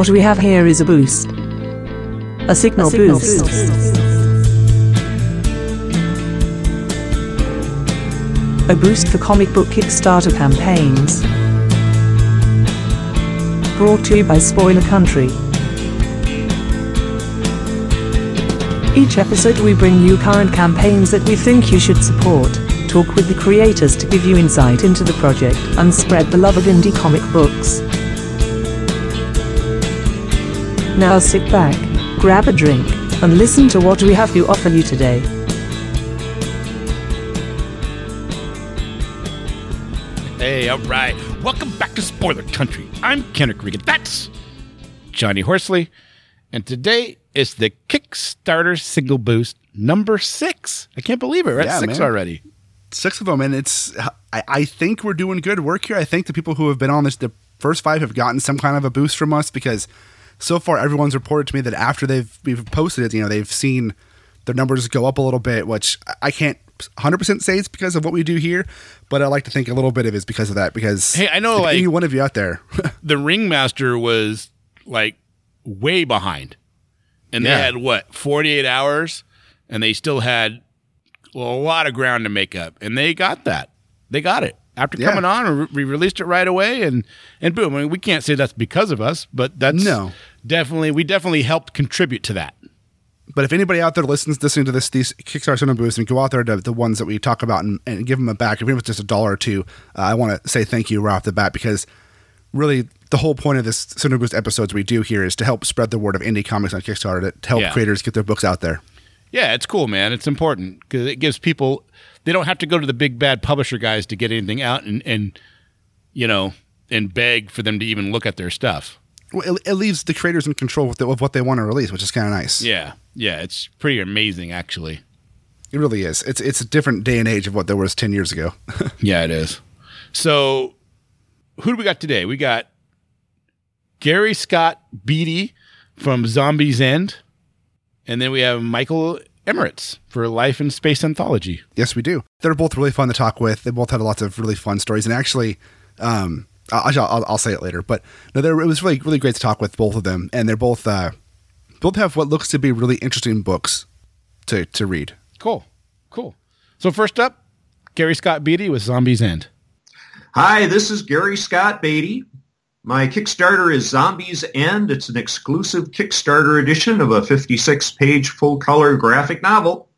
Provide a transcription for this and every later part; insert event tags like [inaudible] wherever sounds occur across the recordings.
What we have here is a boost. A signal, A signal boost. A boost for comic book Kickstarter campaigns. Brought to you by Spoiler Country. Each episode we bring you current campaigns that we think you should support, talk with the creators to give you insight into the project, and spread the love of indie comic books. Now sit back, grab a drink, and listen to what we have to offer you today. Hey, all right. Welcome back to Spoiler Country. I'm Kenric Regan. That's Johnny Horsley. And today is the Kickstarter signal boost number six. I can't believe it. We're at Yeah, six man. already. six of them, and it's. I, I think we're doing good work here. I think the people who have been on this, the first five, have gotten some kind of a boost from us because so far everyone's reported to me that after they've we've posted it, you know, they've seen their numbers go up a little bit, which I- can't 100% say it's because of what we do here, but I like to think a little bit of it is because of that. Because Hey, I know, like- any one of you out there, [laughs] The Ringmaster was like way behind. And they had what, 48 hours? And they still had a lot of ground to make up. And they got that. They got it. After Yeah. coming on, we released it right away, and and boom. I mean, we can't say that's because of us, but that's No. definitely we definitely helped contribute to that. But if anybody out there listens, listening to this, these Kickstarter Signal Boost, and go out there to the ones that we talk about and, and give them a back, even if it's just a dollar or two, uh, I want to say thank you right off the bat because really the whole point of this Signal Boost episodes we do here is to help spread the word of indie comics on Kickstarter, to help Yeah. creators get their books out there. Yeah, it's cool, man. It's important because it gives people they don't have to go to the big bad publisher guys to get anything out and and you know and beg for them to even look at their stuff. Well, it, it leaves the creators in control of, the, of what they want to release, which is kind of nice. Yeah, yeah, it's pretty amazing actually. It really is. It's it's a different day and age of what there was ten years ago. [laughs] Yeah, it is. So, who do we got today? We got Gary Scott Beatty from Zombies End, and then we have Michael Emeritz for Life in Space Anthology. Yes, we do. They're both really fun to talk with. They both had lots of really fun stories, and actually, um, I'll, I'll, I'll say it later. But no, it was really really great to talk with both of them, and they're both uh, both have what looks to be really interesting books to to read. Cool, cool. So first up, Gary Scott Beatty with Zombies End. Hi, this is Gary Scott Beatty. My Kickstarter is Zombies End. It's an exclusive Kickstarter edition of a 56-page full-color graphic novel.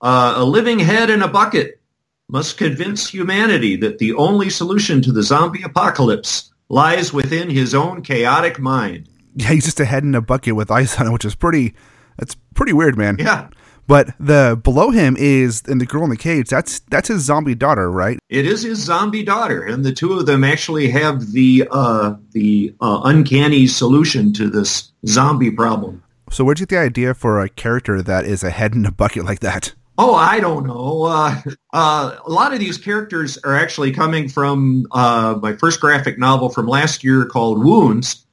Uh, a living head in a bucket must convince humanity that the only solution to the zombie apocalypse lies within his own chaotic mind. Yeah, he's just a head in a bucket with ice on it, which is pretty. That's pretty weird, man. Yeah, But the below him is and the girl in the cage. That's that's his zombie daughter, right? it is his zombie daughter, and the two of them actually have the uh, the uh, uncanny solution to this zombie problem. So where'd you get the idea for a character that is a head in a bucket like that? Oh, I don't know. Uh, uh, a lot of these characters are actually coming from uh, my first graphic novel from last year called Wounds,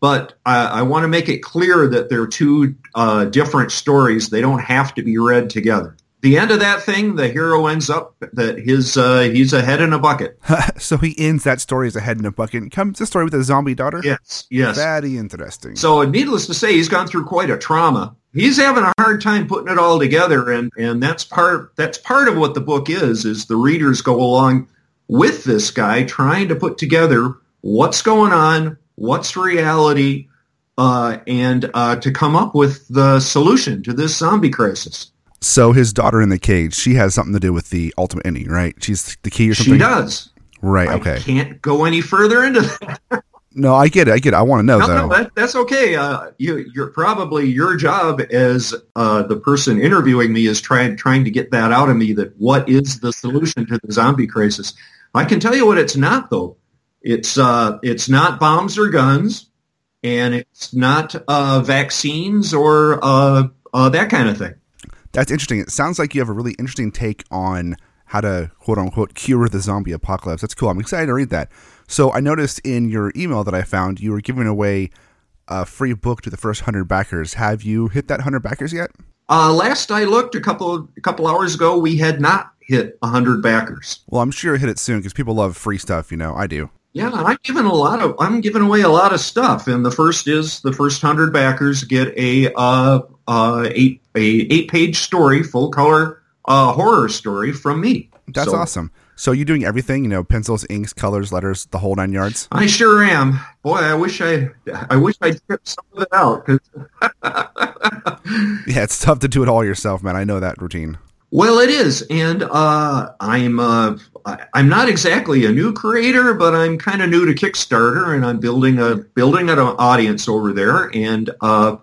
but I, I want to make it clear that they're two uh, different stories. They don't have to be read together. The end of that thing, the hero ends up that his uh, he's a head in a bucket. [laughs] so he ends that story as a head in a bucket. And comes the story with a zombie daughter. Yes, yes. Very interesting. So, needless to say, he's gone through quite a trauma. He's having a hard time putting it all together, and and that's part that's part of what the book is. Is the readers go along with this guy trying to put together what's going on, what's reality, uh, and uh, to come up with the solution to this zombie crisis. So his daughter in the cage, she has something to do with the ultimate ending, right? She's the key or something. She does. Right. Okay. I can't go any further into that. No, I get it. I get it. I want to know No, though. no, that, that's okay. Uh, you, you're probably your job as uh, the person interviewing me is trying trying to get that out of me. That what is the solution to the zombie crisis? I can tell you what it's not, though. It's uh, it's not bombs or guns, and it's not uh, vaccines or uh, uh, that kind of thing. That's interesting. It sounds like you have a really interesting take on how to quote unquote cure the zombie apocalypse. That's cool. I'm excited to read that. So I noticed in your email that I found you were giving away a free book to the first hundred backers. Have you hit that hundred backers yet? Uh, last I looked a couple a couple hours ago, we had not hit hundred backers. Well, I'm sure you'll hit it soon because people love free stuff. You know, I do. Yeah, I'm giving a lot of I'm giving away a lot of stuff, and the first is the first hundred backers get a uh, uh, eight a eight page story, full color uh, horror story from me. That's So, awesome. So you're doing everything? You know, pencils, inks, colors, letters, the whole nine yards. I sure am. Boy, I wish I I wish I tripped some of it out. 'cause- [laughs] Yeah, it's tough to do it all yourself, man. I know that routine. Well, it is, and uh, I'm uh, I'm not exactly a new creator, but I'm kind of new to Kickstarter, and I'm building a building an audience over there, and uh,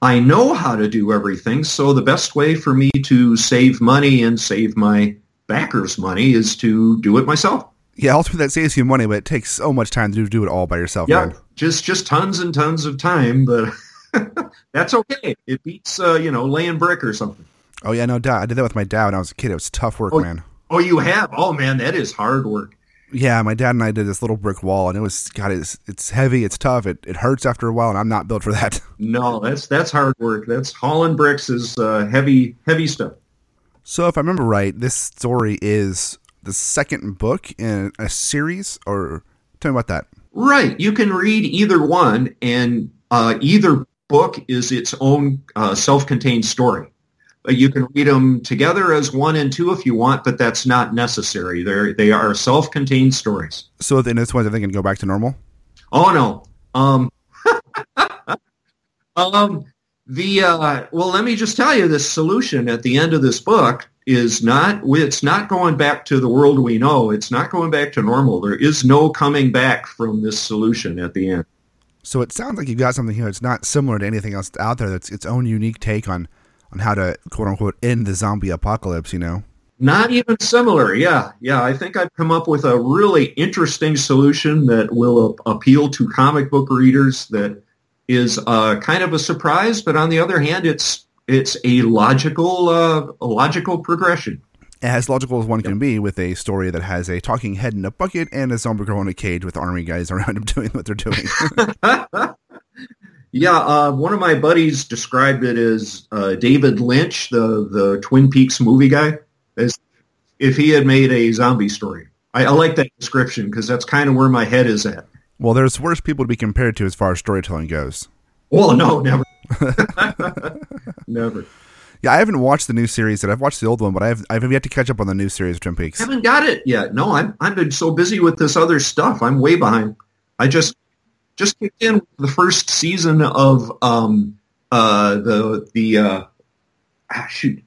I know how to do everything. So the best way for me to save money and save my backers' money is to do it myself. Yeah, ultimately that saves you money, but it takes so much time to do, it all by yourself, Yeah, man. just just tons and tons of time, but [laughs] that's okay. It beats uh, you know laying brick or something. Oh yeah, no doubt. I did that with my dad when I was a kid. It was tough work, Oh, man. Oh, you have? Oh man, that is hard work. Yeah, my dad and I did this little brick wall, and it was God. It's it's heavy. It's tough. It it hurts after a while, and I'm not built for that. [laughs] No, that's that's hard work. That's hauling bricks is uh, heavy heavy stuff. So if I remember right, this story is the second book in a series, or tell me about that. Right. You can read either one, and uh, either book is its own uh, self-contained story. You can read them together as one and two if you want, but that's not necessary. They're they are self-contained stories. So then this one, I think can go back to normal. Oh no. Um. [laughs] um. The uh, well, let me just tell you, this solution at the end of this book is not. It's not going back to the world we know. It's not going back to normal. There is no coming back from this solution at the end. So it sounds like you've got something here that's not similar to anything else out there. That's its own unique take on on how to quote unquote end the zombie apocalypse. You know. Not even similar. Yeah, yeah. I think I've come up with a really interesting solution that will appeal to comic book readers. That is uh, kind of a surprise, but on the other hand, it's it's a logical uh, a logical progression. as logical as one can be with a story that has a talking head in a bucket and a zombie girl in a cage with army guys [laughs] around him doing what they're doing. [laughs] Yeah, uh, one of my buddies described it as uh, David Lynch, the the Twin Peaks movie guy, as if he had made a zombie story. I, I like that description because that's kind of where my head is at. well, there's worse people to be compared to as far as storytelling goes. Well, no, never, [laughs] [laughs] never. Yeah, I haven't watched the new series yet. I've watched the old one, but I've I've yet to catch up on the new series of Twin Peaks. I haven't got it yet. No, I'm I've been so busy with this other stuff. I'm way behind. I just just kicked in the first season of um uh the the uh ah, shoot.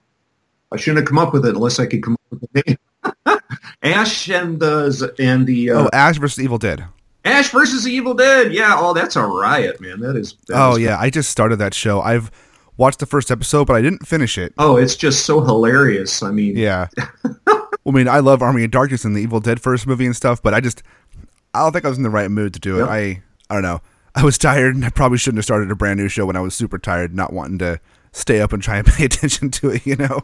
I shouldn't have come up with it unless I could come up with the name. [laughs] Ash and the and the uh, Oh, Ash versus Evil Dead. Ash versus the Evil Dead. Yeah, oh, that's a riot, man. That is. that Oh is- yeah, I just started that show. I've watched the first episode, but I didn't finish it. Oh, it's just so hilarious. I mean, Yeah. [laughs] well, I mean, I love Army of Darkness and the Evil Dead first movie and stuff, but I just I don't think I was in the right mood to do it. Yep. I I don't know. I was tired and I probably shouldn't have started a brand new show when I was super tired, not wanting to stay up and try and [laughs] pay attention to it, you know.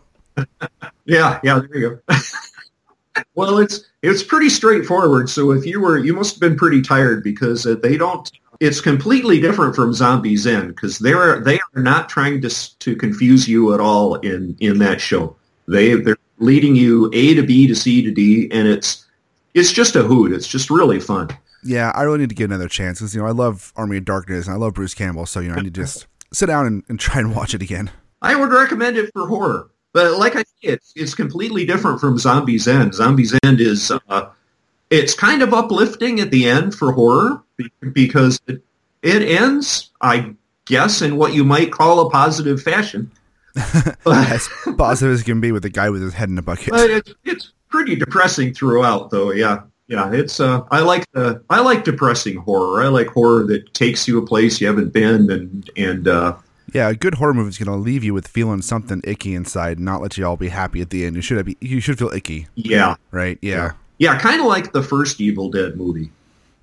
Yeah, yeah, there you go. [laughs] well, it's it's pretty straightforward. So if you were, you must have been pretty tired because uh, they don't. It's completely different from Zombies End because they're they are not trying to to confuse you at all in in that show. They they're leading you A to B to C to D, and it's it's just a hoot. It's just really fun. Yeah, I really need to give another chance because you know I love Army of Darkness and I love Bruce Campbell, so you know I need to just [laughs] sit down and, and try and watch it again. I would recommend it for horror. But like I say, it's, it's completely different from Zombies End. Zombies End is uh, it's kind of uplifting at the end for horror because it, it ends, I guess, in what you might call a positive fashion. [laughs] As positive as can be with the guy with his head in a bucket. but it's, it's pretty depressing throughout, though. Yeah, yeah. It's uh, I like the I like depressing horror. I like horror that takes you a place you haven't been, and and uh, Yeah, a good horror movie is gonna leave you with feeling something icky inside, and not let you all be happy at the end. You should be you should feel icky, yeah, right? Yeah. yeah, kind of like the first Evil Dead movie.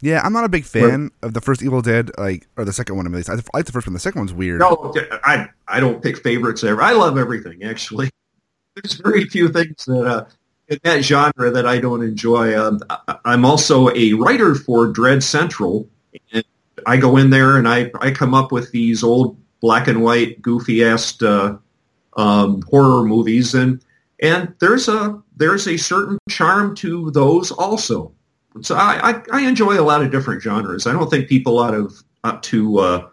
Yeah, I'm not a big fan of the first Evil Dead, like or the second one at least. I like the first one. The second one's weird. No, I I don't pick favorites ever. I love everything actually. [laughs] There's very few things that uh, in that genre that I don't enjoy. Um, I'm also a writer for Dread Central, and I go in there and I I come up with these old black and white goofy ass uh, um, horror movies, and and there's a there's a certain charm to those also. so I, I, I enjoy a lot of different genres. I don't think people ought to ought to uh,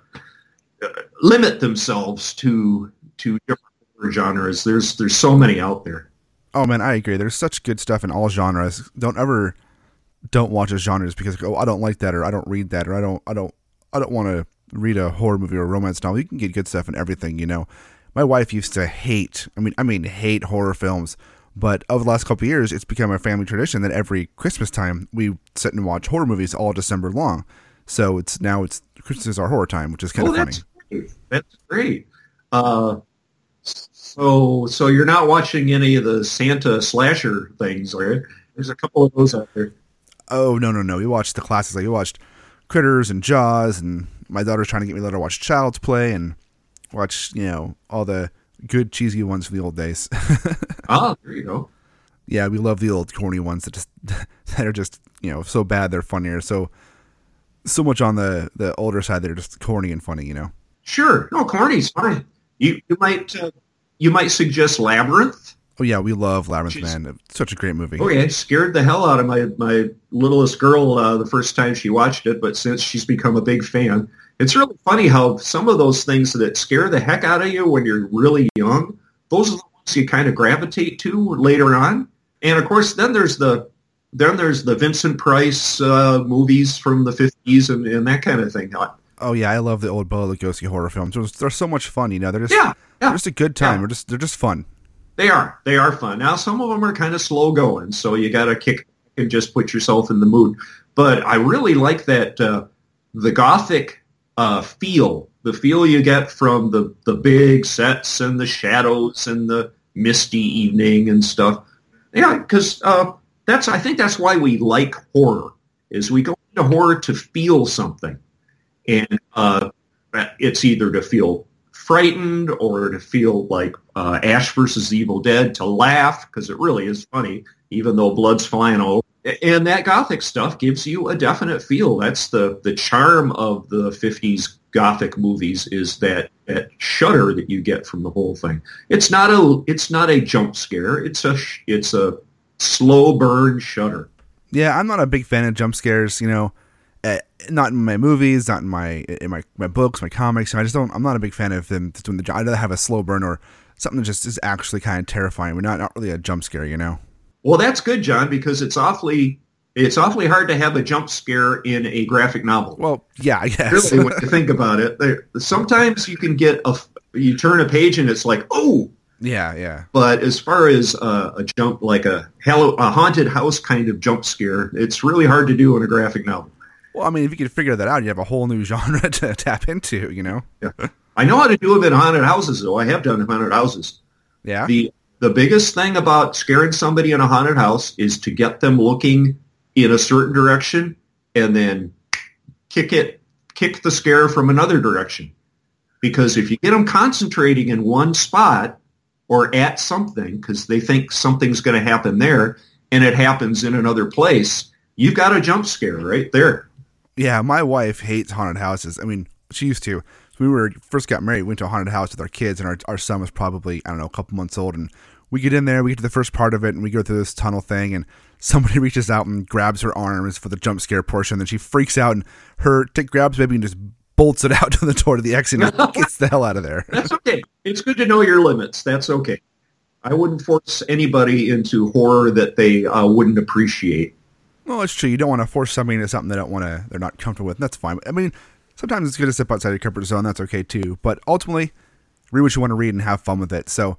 limit themselves to to different genres. There's there's so many out there. Oh man, I agree. There's such good stuff in all genres. Don't ever don't watch those genres because oh I don't like that or I don't read that or I don't I don't I don't want to read a horror movie or a romance novel. You can get good stuff in everything, you know. My wife used to hate I mean I mean hate horror films, but over the last couple years it's become a family tradition that every Christmas time we sit and watch horror movies all December long. So it's now it's Christmas is our horror time, which is kind oh, of funny. That's great. That's great. Uh, so so you're not watching any of the Santa slasher things, right? There's a couple of those out there. Oh no no no! We watched the classics. Like we watched Critters and Jaws, and my daughter's trying to get me to let her watch Child's Play and watch you know all the good cheesy ones from the old days. [laughs] ah, there you go. Yeah, we love the old corny ones that just [laughs] that are just you know so bad they're funnier. So so much on the the older side that are just corny and funny. You know. Sure. No, corny's fine. You you might uh, you might suggest Labyrinth. Oh yeah, we love Labyrinth, She's, man. It's such a great movie. Oh yeah, it scared the hell out of my my littlest girl uh, the first time she watched it, but since she's become a big fan, it's really funny how some of those things that scare the heck out of you when you're really young, those are the ones you kind of gravitate to later on. And of course, then there's the then there's the Vincent Price uh, movies from the 50s and, and that kind of thing. Oh yeah, I love the old Bela Lugosi horror films. They're, they're so much fun. You know, they're just yeah, yeah. they're just a good time. Yeah. They're just they're just fun. They are. They are fun. Now some of them are kind of slow going, so you got to kick and just put yourself in the mood. But I really like that uh, the gothic uh, feel, the feel you get from the the big sets and the shadows and the misty evening and stuff. Yeah, because uh, that's I think that's why we like horror is we go into horror to feel something and uh, it's either to feel frightened or to feel like uh, Ash versus Evil Dead to laugh because it really is funny, even though blood's flying all. And that gothic stuff gives you a definite feel. That's the the charm of the '50s gothic movies is that that shudder that you get from the whole thing. It's not a it's not a jump scare. It's a it's a slow burn shudder. Yeah, I'm not a big fan of jump scares. You know, not in my movies, not in my in my, my books, my comics. I just don't. I'm not a big fan of them doing the. I'd rather have a slow burn or something that just is actually kind of terrifying. We're not not really a jump scare, you know. Well, that's good, John, because it's awfully it's awfully hard to have a jump scare in a graphic novel. Well, yeah, I guess. really, when you think about it, there, sometimes you can get a you turn a page and it's like, oh, yeah, yeah. But as far as uh, a jump, like a hello, a haunted house kind of jump scare, it's really hard to do in a graphic novel. Well, I mean, if you could figure that out, you have a whole new [laughs] genre to tap into. You know. Yeah. I know how to do them in haunted houses, though. I have done haunted houses. Yeah. The the biggest thing about scaring somebody in a haunted house is to get them looking in a certain direction and then kick it, kick the scare from another direction. Because if you get them concentrating in one spot or at something, because they think something's going to happen there, and it happens in another place, you've got a jump scare right there. Yeah, my wife hates haunted houses. I mean, she used to. we were first got married, we went to a haunted house with our kids, and our, our son was probably, I don't know, a couple months old. And we get in there, we get to the first part of it, and we go through this tunnel thing, and [laughs] somebody reaches out and grabs her arms for the jump scare portion. Then she freaks out, and her t- grabs baby and just bolts it [laughs] out to the door to the exit and [laughs] gets the hell out of there. That's okay. It's good to know your limits. That's okay. I wouldn't force anybody into horror that they uh, wouldn't appreciate. Well, it's true. You don't want to force somebody into something they don't want to. They're not comfortable with. that's fine. I mean, sometimes it's good to step outside your comfort zone. That's okay too. But ultimately, read what you want to read and have fun with it. So,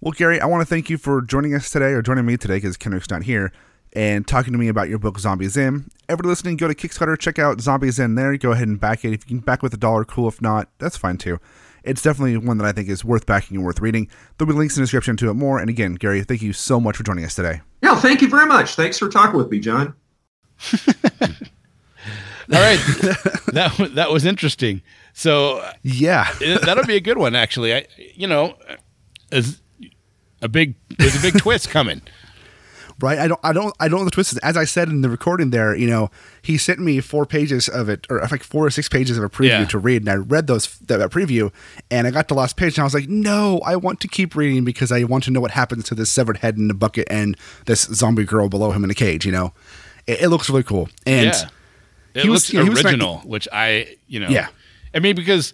well, Gary, I want to thank you for joining us today or joining me today because Kenric's not here and talking to me about your book Zombies End. Everybody listening, go to Kickstarter, check out Zombies End there. Go ahead and back it. If you can back with a dollar, cool. If not, that's fine too. It's definitely one that I think is worth backing and worth reading. There'll be links in the description to it more. And again, Gary, thank you so much for joining us today. Yeah, thank you very much. Thanks for talking with me, John. [laughs] All right, that that was interesting. So yeah, uh, that'll be a good one. Actually, I you know, as a big there's a big [laughs] twist coming. Right, I don't, I don't, I don't know the twist is. As I said in the recording, there, you know, he sent me four pages of it, or like four or six pages of a preview yeah. to read, and I read those that, that preview, and I got the last page, and I was like, no, I want to keep reading because I want to know what happens to this severed head in the bucket and this zombie girl below him in a cage, you know It, it looks really cool, and yeah. It he was- looks you know, he was original, which I, you know, Yeah. I mean, because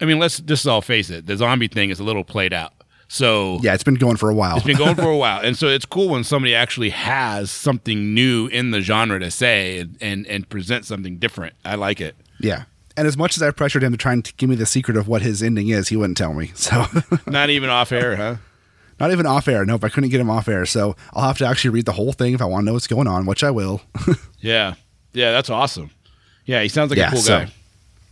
I mean, let's just all face it, the zombie thing is a little played out. So yeah, it's been going for a while. it's been going for a [laughs] while, and so it's cool when somebody actually has something new in the genre to say and and, and present something different. I like it. yeah, and as much as I pressured him to try and give me the secret of what his ending is, he wouldn't tell me. So [laughs] Not even off air, huh? Not even off air. Nope, I couldn't get him off air. So I'll have to actually read the whole thing if I want to know what's going on, which I will. [laughs] Yeah, yeah, that's awesome. Yeah, he sounds like Yeah, a cool so- guy.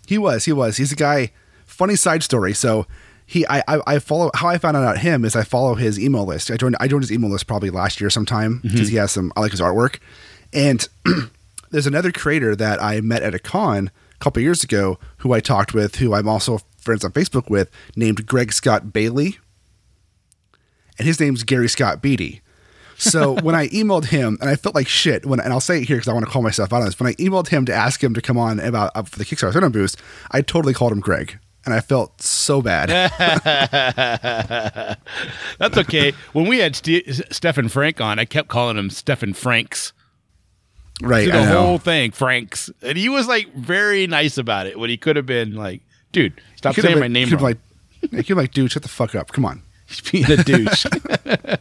He was. He was. He's a guy. Funny side story. So he, I, I, I follow. How I found out about him is I follow his email list. I joined. I joined his email list probably last year sometime mm-hmm. because he has some. I like his artwork, and [clears throat] there's another creator that I met at a con a couple years ago who I talked with, who I'm also friends on Facebook with, named Greg Scott Bailey, and his name's Gary Scott Beatty. So [laughs] when I emailed him, and I felt like shit when, and I'll say it here because I want to call myself out on this. When I emailed him to ask him to come on about uh, for the Kickstarter Signal Boost, I totally called him Greg, and I felt so bad. [laughs] That's okay. when we had Ste Stephen Frank on, I kept calling him Stephen Franks. right? Did I the know. whole thing, Franks, and he was like very nice about it. When he could have been like, "Dude, stop saying been- my name he could've. Like, he could like, dude, shut the fuck up. Come on. He's [laughs] being a douche. [laughs]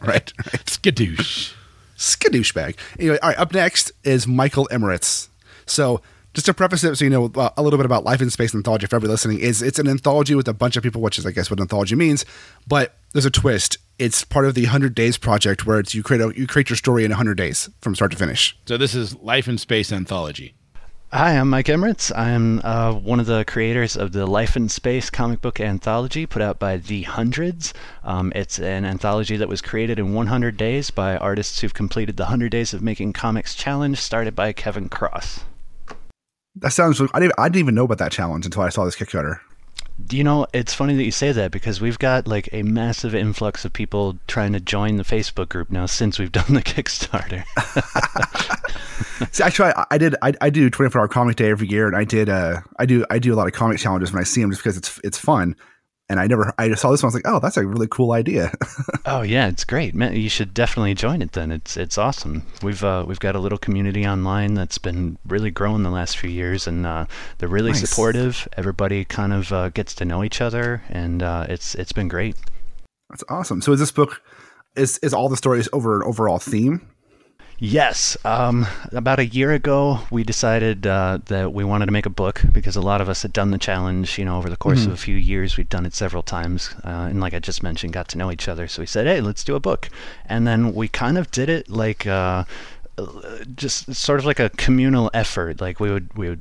Right. right. Skadoosh. Skadoosh bag. Anyway, all right. Up next is Michael Emeritz. So, just to preface it, so you know uh, a little bit about Life in Space Anthology for everybody listening, is it's an anthology with a bunch of people, which is I guess what anthology means. But there's a twist. It's part of the Hundred Days project, where it's you create a, you create your story in hundred days from start to finish. So this is Life in Space anthology. Hi, I'm Mike Emeritz. I'm uh, one of the creators of the Life in Space comic book anthology put out by The Hundreds. Um, it's an anthology that was created in 100 days by artists who've completed the 100 Days of Making Comics challenge started by Kevin Cross. That sounds. I didn't, I didn't even know about that challenge until I saw this Kickstarter. You know, it's funny that you say that because we've got like a massive influx of people trying to join the Facebook group now since we've [laughs] done the Kickstarter. See, actually, I, I did. I, I do 24 hour comic day every year, and I did. Uh, I do. I do a lot of comic challenges when I see them, just because it's it's fun. And I never. I just saw this one. I was like, oh, that's a really cool idea. [laughs] Oh yeah, it's great, man. You should definitely join it. Then it's it's awesome. We've uh, we've got a little community online that's been really growing the last few years, and uh, they're really Nice. supportive. Everybody kind of uh, gets to know each other, and uh, it's it's been great. that's awesome. So is this book? Is is all the stories over an overall theme? Yes. Um, about a year ago, we decided uh, that we wanted to make a book because a lot of us had done the challenge. You know, over the course of a few years, we'd done it several times, uh, and like I just mentioned, got to know each other. So we said, "Hey, let's do a book," and then we kind of did it like uh, just sort of like a communal effort. Like we would we would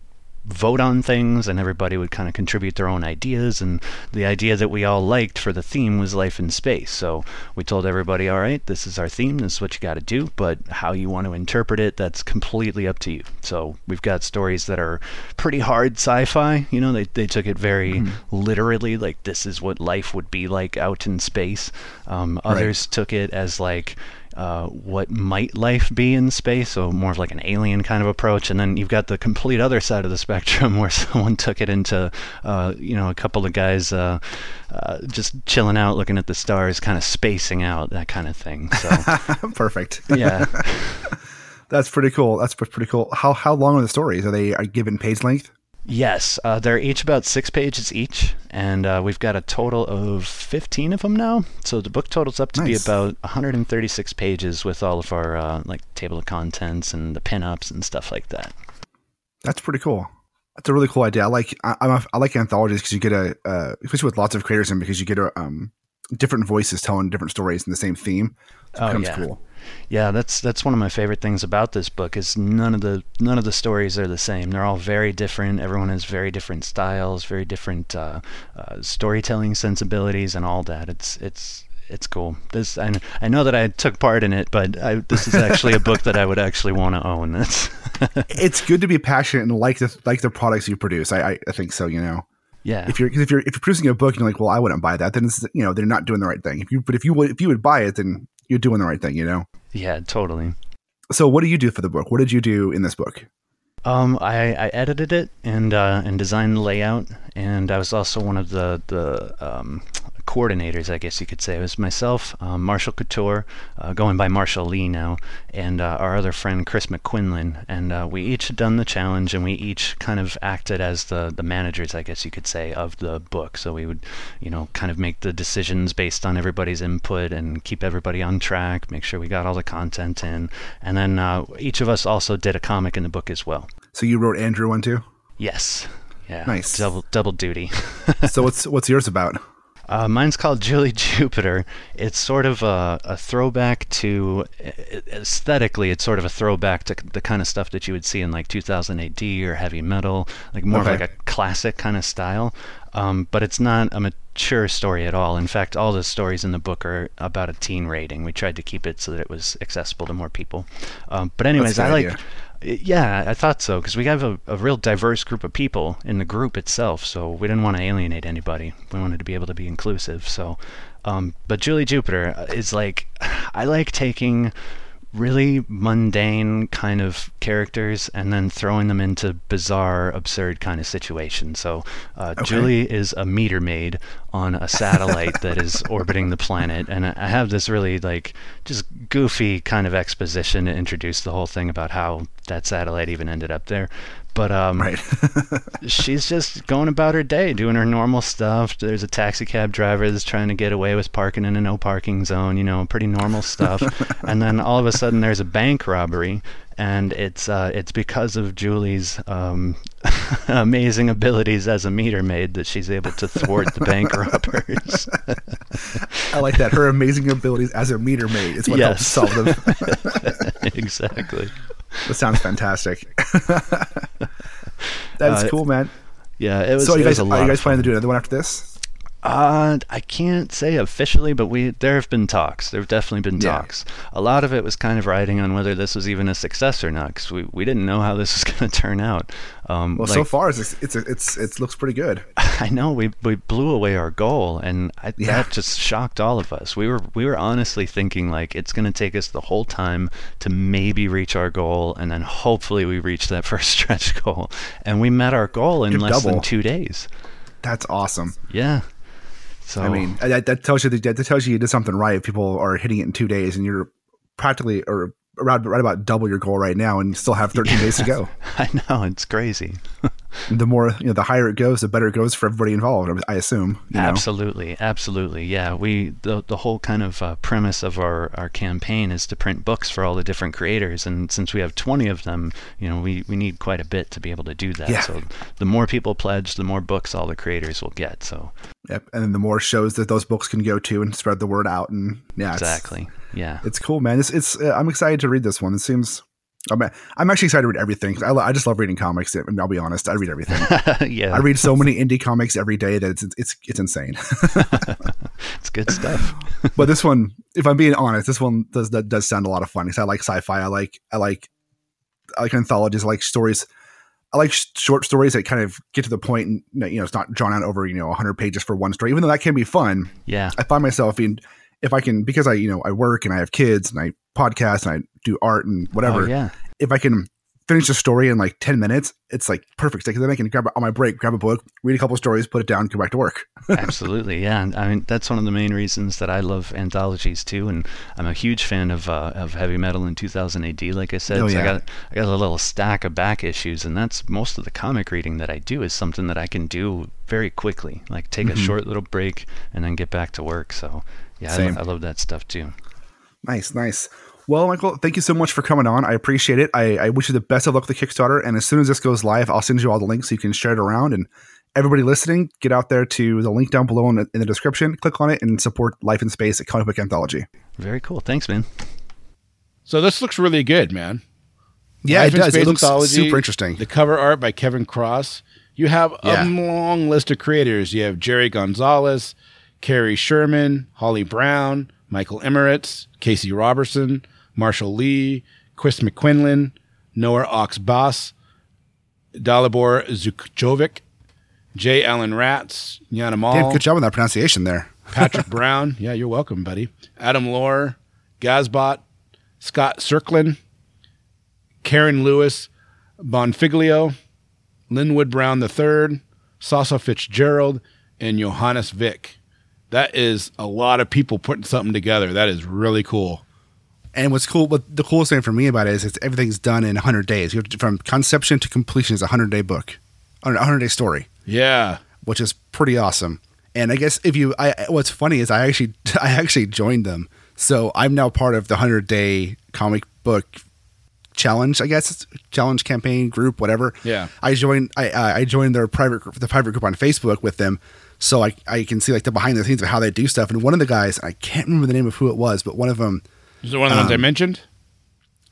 vote on things and everybody would kind of contribute their own ideas and the idea that we all liked for the theme was life in space. So we told everybody all right this is our theme this is what you got to do but how you want to interpret it that's completely up to you. So we've got stories that are pretty hard sci-fi you know they, they took it very literally like this is what life would be like out in space. Um, others took it as like uh, what might life be in space, so more of like an alien kind of approach. And then you've got the complete other side of the [laughs] spectrum where someone took it into, uh, you know, a couple of guys uh, uh, just chilling out, looking at the stars, kind of spacing out, that kind of thing. So, [laughs] Perfect. yeah. [laughs] That's pretty cool. That's pretty cool. How how long are the stories? Are they are given page length? Yes, uh, they're each about six pages each, and uh, we've got a total of 15 of them now. So the book totals up to Nice. be about 136 pages with all of our uh, like table of contents and the pinups and stuff like that. That's pretty cool. That's a really cool idea. I like I, I'm a, I like anthologies because you get a uh, especially with lots of creators in because you get a um different voices telling different stories in the same theme. It Oh, becomes yeah. cool. Yeah, that's that's one of my favorite things about this book is none of the none of the stories are the same. They're all very different. Everyone has very different styles, very different uh, uh, storytelling sensibilities, and all that. It's it's it's cool. This I, I know that I took part in it, but I, this is actually a book that I would actually want to own. That's [laughs] It's good to be passionate and like the like the products you produce. I I, I think so. You know, yeah. if you're if you're if you're producing a book and you're like, well, I wouldn't buy that, then it's you know they're not doing the right thing. If you but if you would if you would buy it, then you're doing the right thing. You know. yeah, totally. So what do you do for the book? What did you do in this book? Um, I, I edited it and uh, and designed the layout, and I was also one of the the um, coordinators, I guess you could say. It was myself, um, Marshall Couture, uh, going by Marshall Lee now, and uh, our other friend Chris McQuinlan, and uh, we each had done the challenge, and we each kind of acted as the the managers, I guess you could say, of the book. So we would, you know, kind of make the decisions based on everybody's input and keep everybody on track, make sure we got all the content in, and then uh, each of us also did a comic in the book as well. So you wrote Andrew one too. Yes. Yeah. Nice. Double double duty. [laughs] so what's what's yours about? Uh, mine's called [laughs] Julie Jupiter. It's sort of a, a throwback to aesthetically. It's sort of a throwback to the kind of stuff that you would see in like 2000 AD or heavy metal, like more Okay. of like a classic kind of style. Um, but it's not a mature story at all. In fact, all the stories in the book are about a teen rating. We tried to keep it so that it was accessible to more people. Um, but anyways, I like. idea. Yeah, I thought so because we have a, a real diverse group of people in the group itself, so we didn't want to alienate anybody. We wanted to be able to be inclusive. So, um, but Julie Jupiter is like, [sighs] I like taking really mundane kind of characters and then throwing them into bizarre, absurd kind of situations. So, uh, Julie is a meter maid on a satellite that is [laughs] orbiting the planet, and I I have this really like just goofy kind of exposition to introduce the whole thing about how that satellite even ended up there. But um, Right. [laughs] she's just going about her day, doing her normal stuff. There's a taxi cab driver that's trying to get away with parking in a no parking zone, you know, pretty normal stuff. [laughs] and then all of a sudden there's a bank robbery, and it's uh, it's because of Julie's um, [laughs] amazing abilities as a meter maid that she's able to thwart the bank robbers. I like that. Her amazing abilities as a meter maid is what helps solve them. exactly. that sounds fantastic. That's Uh, cool, man. Yeah, it was. So, are you guys are you guys planning to do another one after this? Uh, I can't say officially, but we there have been talks. There have definitely been Yeah. talks. A lot of it was kind of riding on whether this was even a success or not, because we, we didn't know how this was [laughs] going to turn out. Um, Well, like, so far it's it's it's it looks pretty good. [laughs] I know we we blew away our goal, and I, Yeah. that just shocked all of us. We were we were honestly thinking like it's going to take us the whole time to maybe reach our goal, and then hopefully we reach that [laughs] first stretch goal, and we met our goal in Did less double. than two days. That's awesome. Yeah. So I mean, uh, that, that tells you that, that tells you you did something right. If people are hitting it in two days, and you're practically or around right about double your goal right now, and still have 13 days to go. [laughs] I know it's crazy. [laughs] The more you know, the higher it goes, the better it goes for everybody involved. I assume. You know? Absolutely, absolutely. Yeah, we the the whole kind of uh, premise of our our campaign is to print books for all the different creators, and since we have 20 of them, you know, we we need quite a bit to be able to do that. Yeah. So the more people pledge, the more books all the creators will get. So Yep. And then the more shows that those books can go to and spread the word out, and yeah, it's- exactly. Yeah. It's cool, man. It's it's. Uh, I'm excited to read this one. It seems. I'm, I'm actually excited to read everything. I, I just love reading comics. and I'll be honest. I read everything. [laughs] yeah. I read so many indie comics every day that it's it's it's insane. [laughs] [laughs] it's good stuff. but this one, if I'm being honest, this one does that does sound a lot of fun because I like sci-fi. I like I like I like anthologies. I like stories. I like sh- short stories that kind of get to the point and you know it's not drawn out over you know 100 pages for one story. Even though that can be fun, Yeah. I find myself being if I can because I you know I work and I have kids and I podcast and I do art and whatever. Oh, yeah. If I can finish a story in like 10 minutes, it's like perfect. Like then I can grab on my break, grab a book, read a couple stories, put it down, go back to work. [laughs] Absolutely, yeah. And I mean, that's one of the main reasons that I love anthologies too. And I'm a huge fan of uh, of heavy metal in 2000 AD. Like I said, Oh, so I got I got a little stack of back issues, and that's most of the comic reading that I do is something that I can do very quickly. Like take Mhm. a short little break and then get back to work. So yeah, I, Same. lo- I love that stuff too. Nice, nice. Well, Michael, thank you so much for coming on. I appreciate it. I, I wish you the best of luck with the Kickstarter. And as soon as this goes live, I'll send you all the links so you can share it around. And everybody listening, get out there to the link down below in the, in the description. Click on it and support Life in Space at Comic Book Anthology. Very cool. Thanks, man. So this looks really good, man. Yeah, Life it does. Space It looks Anthology, super interesting. The cover art by Kevin Cross. You have Yeah. a long list of creators. You have Jerry Gonzalez, Carrie Sherman, Holly Brown, Michael Emeritz, Casey Robertson, Marshall Lee, Chris McQuinlan, Noah Oxboss, Dalibor Zukjovic, J. Allen Ratz, Yana Mall, Damn, good job on that pronunciation there. [laughs] Patrick Brown. Yeah, you're welcome, buddy. Adam Lohr, Gazbot, Scott Cirklin, Karen Lewis, Bonfiglio, Linwood Brown III, Sasa Fitzgerald, and Johannes Vick. That is a lot of people putting something together. That is really cool. And what's cool, what the coolest thing for me about it is it's everything's done in 100 days. You have to, from conception to completion is a 100 day book, a 100 day story, Yeah. which is pretty awesome. And I guess if you, I what's funny is I actually [laughs] I actually joined them, so I'm now part of the 100 day comic book challenge. I guess challenge campaign group, whatever. Yeah. I joined I I I joined their private group, the private group on Facebook with them. So I, I can see like the behind the scenes of how they do stuff. And one of the guys, I can't remember the name of who it was, but one of them, Is it one of the ones I mentioned?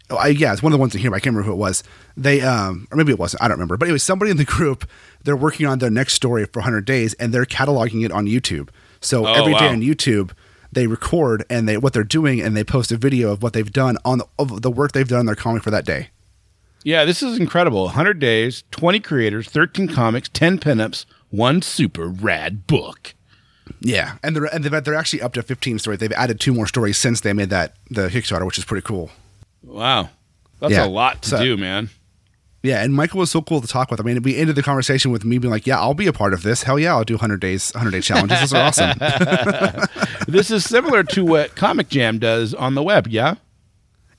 Oh, I, yeah, it's one of the ones in here. But I can't remember who it was. They, um, or maybe it wasn't. I don't remember. But anyway, somebody in the [laughs] group, they're working on their next story for 100 days, and they're cataloging it on YouTube. So Oh, every day wow. on YouTube, they record and they what they're doing, and they post a video of what they've done on the, of the work they've done in their comic for that day. Yeah, this is incredible. 100 days, 20 creators, 13 comics, 10 pinups, one super rad book. Yeah, and they're and they're, they're actually up to 15 stories. They've added two more stories since they made that the Kickstarter, which is pretty cool. Wow. That's Yeah. a lot to So- do, man. Yeah, and Michael was so cool to talk with. I mean, we ended the conversation with me being like, "Yeah, I'll be a part of this. Hell yeah, I'll do 100 days, 100 day challenges. Those are awesome." [laughs] this is similar to what Comic Jam does on the web, yeah?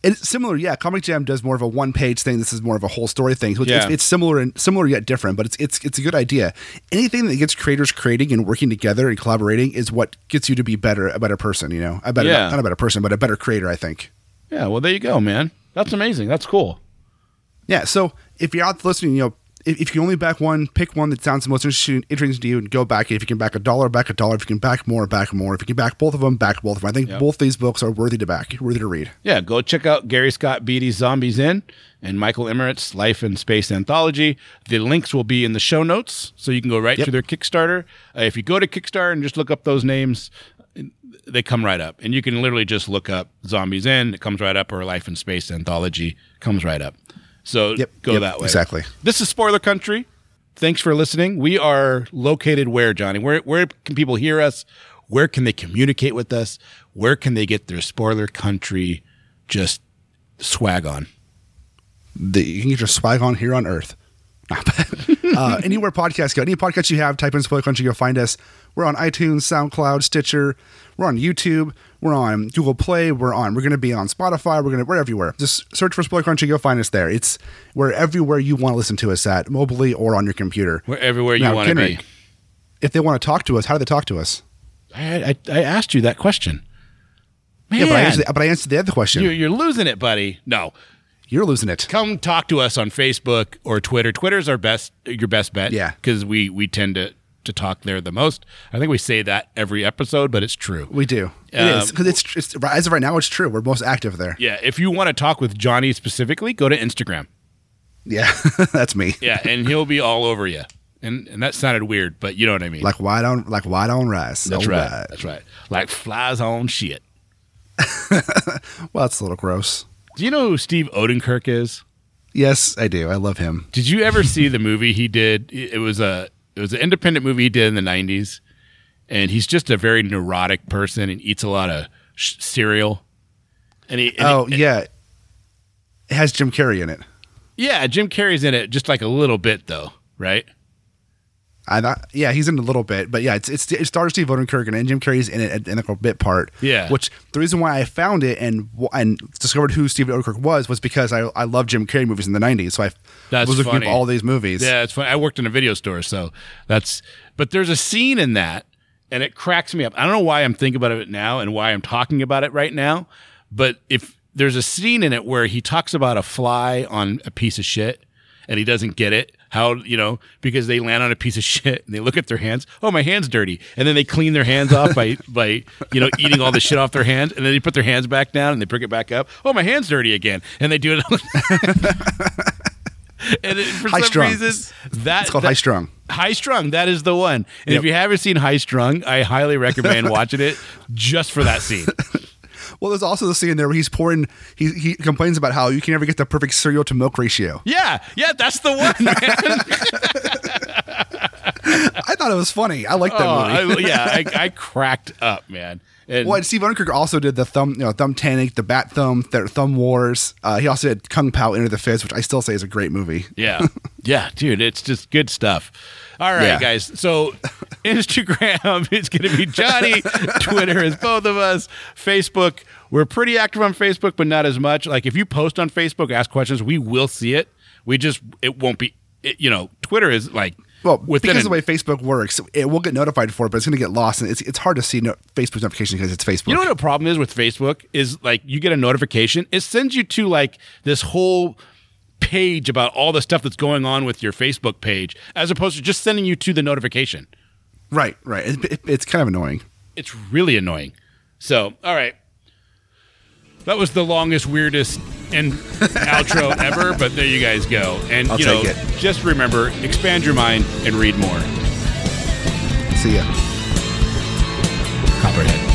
It's similar, yeah. Comic Jam does more of a one page thing. This is more of a whole story thing. So it's, Yeah. it's, it's similar and similar yet different, but it's it's it's a good idea. Anything that gets creators creating and working together and collaborating is what gets you to be better, a better person. You know, a better Yeah. not a better person, but a better creator. I think. Yeah, well, there you go, man. That's amazing. That's cool. Yeah. So if you're out listening, you know, if, you only back one, pick one that sounds the most interesting, interesting to you, and go back. If you can back a dollar, back a dollar. If you can back more, back more. If you can back both of them, back both of them. I think Yep. both these books are worthy to back, worthy to read. Yeah, go check out Gary Scott Beatty's Zombies End and Michael Emeritz's Life in Space Anthology. The links will be in the show notes, so you can go right Yep. to their Kickstarter. Uh, if you go to Kickstarter and just look up those names, they come right up. And you can literally just look up Zombies End, it comes right up, or Life in Space Anthology comes right up. So Yep, go yep, that way. exactly. This is Spoiler Country. Thanks for listening. We are located where, Johnny? Where where can people hear us? Where can they communicate with us? Where can they get their Spoiler Country just swag on? the, you can get your swag on here on Earth. [laughs] Not bad. uh, anywhere podcasts go, any podcast you have, type in Spoiler Country, you'll find us. We're on iTunes, SoundCloud, Stitcher. We're on YouTube. We're on Google Play. We're on. We're going to be on Spotify. We're going to. We're everywhere. Just search for Spoiler Country. You'll find us there. It's we're everywhere you want to listen to us at, mobilely or on your computer. We're everywhere you want to be. If they want to talk to us, how do they talk to us? I, I, I asked you that question. Man, Yeah, but I, answered, but I answered the other question. you're, you're losing it, buddy. No, You're losing it. come talk to us on Facebook or Twitter. Twitter's our best, your best bet. Yeah. because we we tend to to talk there the most. I think we say that every episode, but it's true. We do. It Um, is because it's, it's as of right now. It's true. We're most active there. Yeah, if you want to talk with Johnny specifically, go to Instagram. Yeah, [laughs] that's me. Yeah, and he'll be all over you. And and that sounded weird, but you know what I mean. Like white on like white on rice. That's All right. That's right. Like flies on shit. [laughs] Well, that's a little gross. Do you know who Steve Oedekerk is? Yes, I do. I love him. Did you ever see the movie he did? It was a it was an independent movie he did in the '90s, and he's just a very neurotic person and eats a lot of sh- cereal. And he, and oh he- yeah, it has Jim Carrey in it. yeah, Jim Carrey's in it just like a little bit though, right? I thought, yeah, he's in a little bit, but yeah, it's, it's it stars Steve Oedekerk and Jim Carrey's in it in like a bit part. Yeah. which the reason why I found it and and discovered who Steve Oedekerk was was because I I love Jim Carrey movies in the '90s, so I That's was looking funny. up all these movies. Yeah, it's funny. I worked in a video store, so that's. But there's a scene in that, and it cracks me up. I don't know why I'm thinking about it now and why I'm talking about it right now, but if there's a scene in it where he talks about a fly on a piece of shit, and he doesn't get it. How you know because they land on a piece of [laughs] shit and they look at their hands. Oh, my hand's dirty, and then they clean their hands off by [laughs] by you know eating all the shit off their hands, and then they put their hands back down and they pick it back up. Oh, my hand's dirty again, and they do it. [laughs] and it, for High some strung. reason that It's called that- High Strung. High Strung, that is the one. And if you haven't seen High Strung, I highly recommend watching it just for that scene. Well, there's also the scene there where he's pouring. He he complains about how you can never get the perfect cereal to milk ratio. Yeah, yeah, that's the one, man. [laughs] I thought it was funny. I like that Oh, movie. I, yeah, I, I cracked up, man. And Well, and Steve Oedekerk also did the thumb, you know, Thumbtanic, the Bat Thumb, the Thumb Wars. Uh, he also did Kung Pow Enter the Fist, which I still say is a great movie. Yeah. [laughs] Yeah, dude, it's just good stuff. All right, Yeah. guys. So [laughs] Instagram [laughs] is going to be Johnny. Twitter is both of us. Facebook, we're pretty active on Facebook, but not as much. Like if you post on Facebook, ask questions, we will see it. We just, it won't be, it, you know, Twitter is like, Well, within because of the way Facebook works, it will get notified for it, but it's going to get lost, and it's it's hard to see no, Facebook's notification because it's Facebook. You know what the problem is with Facebook is like you get a notification, it sends you to like this whole page about all the stuff that's going on with your Facebook page, as opposed to just sending you to the notification. right, right. It, it, it's kind of annoying. It's really annoying. So, all right. That was the longest, weirdest and [laughs] outro ever, but there you guys go. And I'll you know, just remember, expand your mind and read more. See ya. Copperhead.